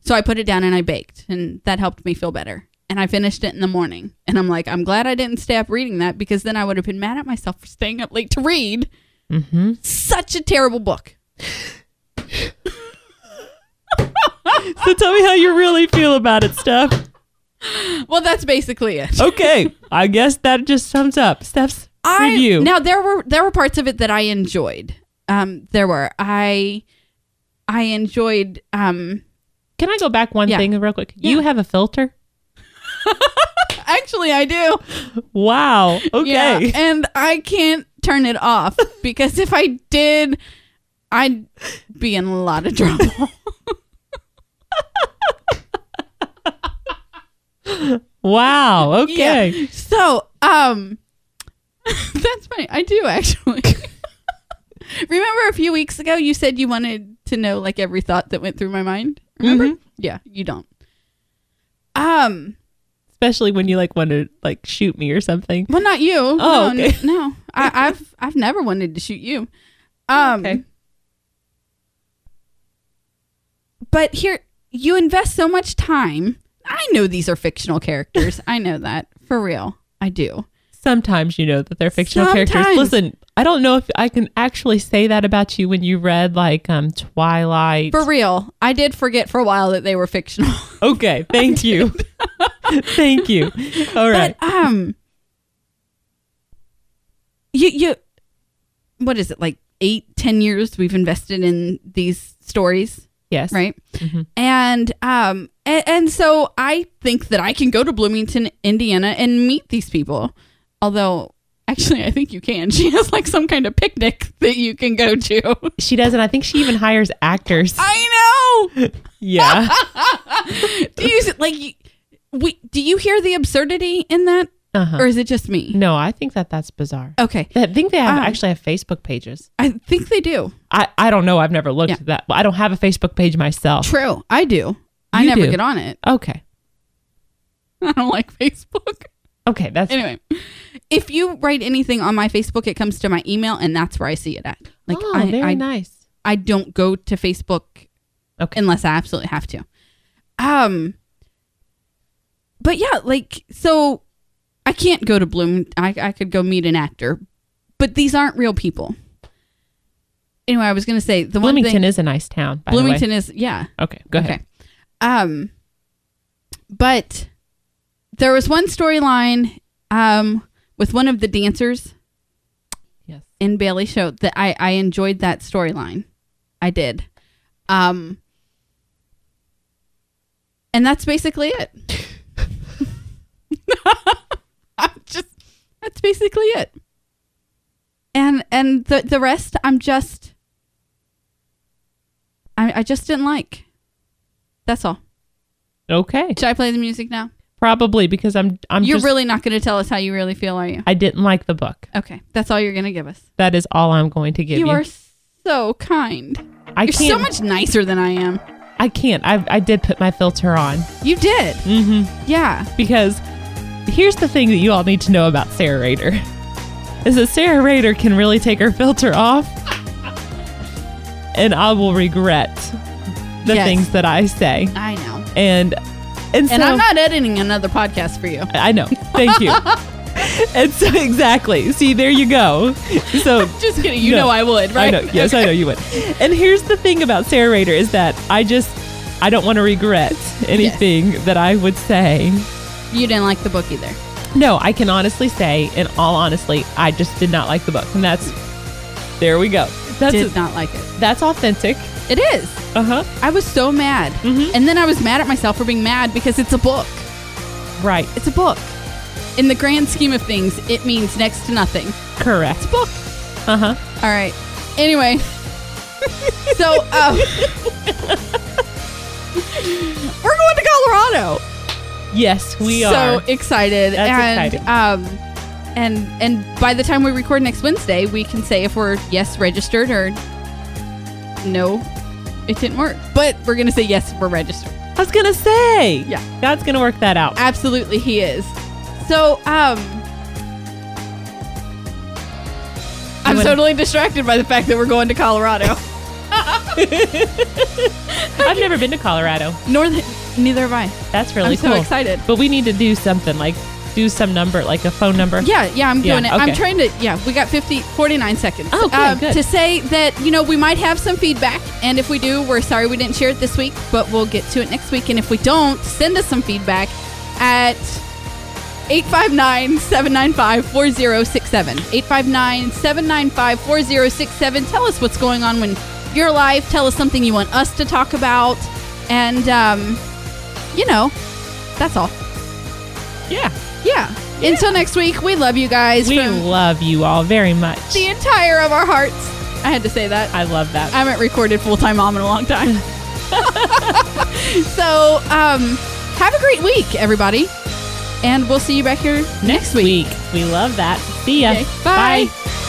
So I put it down and I baked, and that helped me feel better. And I finished it in the morning. And I'm like, I'm glad I didn't stay up reading that because then I would have been mad at myself for staying up late to read. Mm-hmm. Such a terrible book. So tell me how you really feel about it, Steph. Well, that's basically it. Okay. I guess that just sums up Steph's I, review. Now there were there were parts of it that I enjoyed. Um, there were I I enjoyed um Can I go back one Yeah. thing real quick? You have a filter? actually I do. Wow. Okay. Yeah, and I can't turn it off because if I did, I'd be in a lot of trouble. Wow. Okay. Yeah. So, um, that's funny. I do actually. Remember a few weeks ago you said you wanted to know like every thought that went through my mind? Remember? Mhm. Yeah, you don't. Um, Especially when you like want to like shoot me or something. well, not you. Oh, no, okay. no. I, I've I've never wanted to shoot you. Um, Okay. but here you invest so much time. I know these are fictional characters. I know that for real. I do. Sometimes you know that they're fictional characters. Listen, I don't know if I can actually say that about you when you read like um Twilight. For real. I did forget for a while that they were fictional. okay, thank you. thank you. All right. But um you you what is it like eight ten years we've invested in these stories yes. right Mhm. and um and, and so i think that i can go to bloomington indiana and meet these people although actually i think you can she has like some kind of picnic that you can go to She does, and I think she even hires actors. i know yeah. do you like we do you hear the absurdity in that Uh-huh. or is it just me No, I think that that's bizarre. okay I think they have Um, actually have Facebook pages. i think they do I, I don't know. I've never looked Yeah. at that. I don't have a Facebook page myself. True, I do. I never do. get on it. Okay. I don't like Facebook. Okay. That's Anyway, if you write anything on my Facebook, it comes to my email, and that's where I see it at. Like oh, I, very I, nice. I don't go to Facebook Okay. unless I absolutely have to. Um, but yeah, like so, I can't go to Bloom. I I could go meet an actor, but these aren't real people. Anyway, I was gonna say the one Bloomington thing. is a nice town. By Bloomington is yeah. Okay. Go ahead. Okay. Um, but there was one storyline um with one of the dancers Yes. in Bailey show that I I enjoyed that storyline. I did. Um, and that's basically it. I'm just that's basically it. And and the the rest I'm just I, I just didn't like. That's all. Okay. Should I play the music now? Probably because I'm I'm You're just, really not going to tell us how you really feel, are you? I didn't like the book. Okay, that's all you're going to give us. That is all I'm going to give you. You are so kind. I You're so much nicer than I am. I can't. I I did put my filter on. You did. Mm-hmm. Yeah. because here's the thing that you all need to know about Sarah Rader is that Sarah Rader can really take her filter off and I will regret the Yes. things that I say. I know. And and so And I'm not editing another podcast for you. I know. Thank you. and so exactly. See, there you go. So Just kidding. You No. know I would, right? I know. Yes, I know you would. And here's the thing about Sarah Rader is that I just I don't want to regret anything that I would say. You didn't like the book either. No, I can honestly say, in all honestly, I just did not like the book, and that's there we go. That's Did not like it. that's authentic. It is. Uh huh. I was so mad. Mhm. And then I was mad at myself for being mad because it's a book. Right. It's a book. In the grand scheme of things, it means next to nothing. Correct. It's a book. Uh huh. All right. Anyway, so um, we're going to Colorado. Yes, we so are. So excited. That's and, exciting. Um, and and by the time we record next Wednesday, we can say if we're yes registered or no, it didn't work. But we're gonna say yes, we're registered. I was gonna say. Yeah. God's gonna work that out. Absolutely, he is. So um. I'm wanna- totally distracted by the fact that we're going to Colorado. I've never been to Colorado. Nor th- neither have I. That's really I'm so cool. excited. But we need to do something like do some number, like a phone number. Yeah, yeah, I'm Yeah, doing it. I'm trying to, yeah, we got 50, 49 seconds. Oh, good, Um, good. To say that, you know, we might have some feedback. And if we do, we're sorry we didn't share it this week, but we'll get to it next week. And if we don't, send us some feedback at 859 795 4067. 859 795 4067. Tell us what's going on when you're live. Tell us something you want us to talk about. And, um, you know, that's all. Yeah. Yeah. Until next week, we love you guys We from love you all very much. the entire of our hearts. I had to say that. I love that. I haven't recorded full time mom in a long time. so, um, have a great week, everybody. And we'll see you back here Next week. We love that. See ya. Okay, bye. Bye.